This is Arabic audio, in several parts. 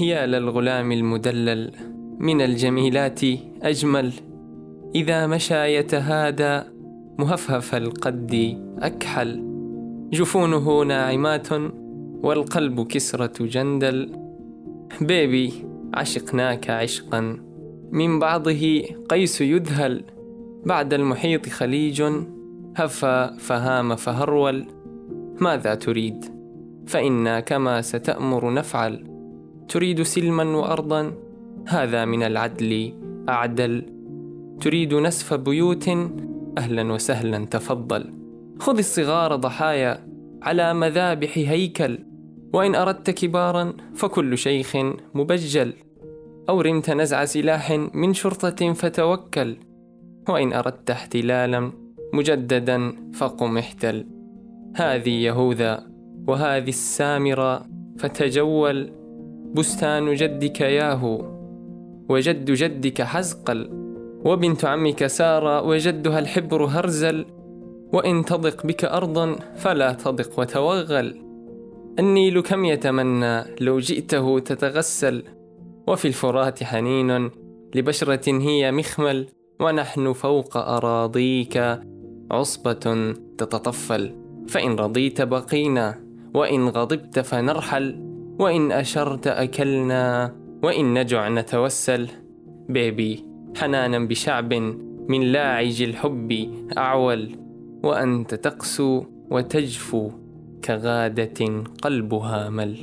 يا للغلام المدلل. من الجميلات أجمل. إذا مشى يتهادى مهفهف القد أكحل. جفونه ناعمات والقلب كسرة جندل. بيبي عشقناك عشقا. من بعضه قيس يذهل. بعد المحيط خليج. هفى فهام فهرول. ماذا تريد؟ فإنا كما ستأمر نفعل. تريد سلما وأرضا؟ هذا من العدل أعدل. تريد نسف بيوت؟ أهلا وسهلا تفضل. خذ الصغار ضحايا على مذابح هيكل. وإن أردت كبارا فكل شيخ مبجل. أو رمت نزع سلاح من شرطة فتوكل. وإن أردت احتلالا مجددا فقم احتل. هذه يهوذا وهذه السامرة فتجول. بستان جدك ياهو وجد جدك حزقل وبنت عمك سارة وجدها الحبر هرزل وإن تضق بك أرضا فلا تضق وتوغل. النيل كم يتمنى لو جئته تتغسل وفي الفرات حنين لبشرة هي مخمل ونحن فوق أراضيك عصبة تتطفل. فإن رضيت بقينا وإن غضبت فنرحل. وإن أشرت أكلنا وإن نجع نتوسل. بيبي حنانا بشعب من لاعج الحب أعول. وأنت تقسو وتجفو كغادة قلبها مل.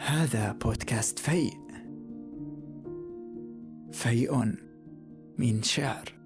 هذا بودكاست فيء. فيء من شعر.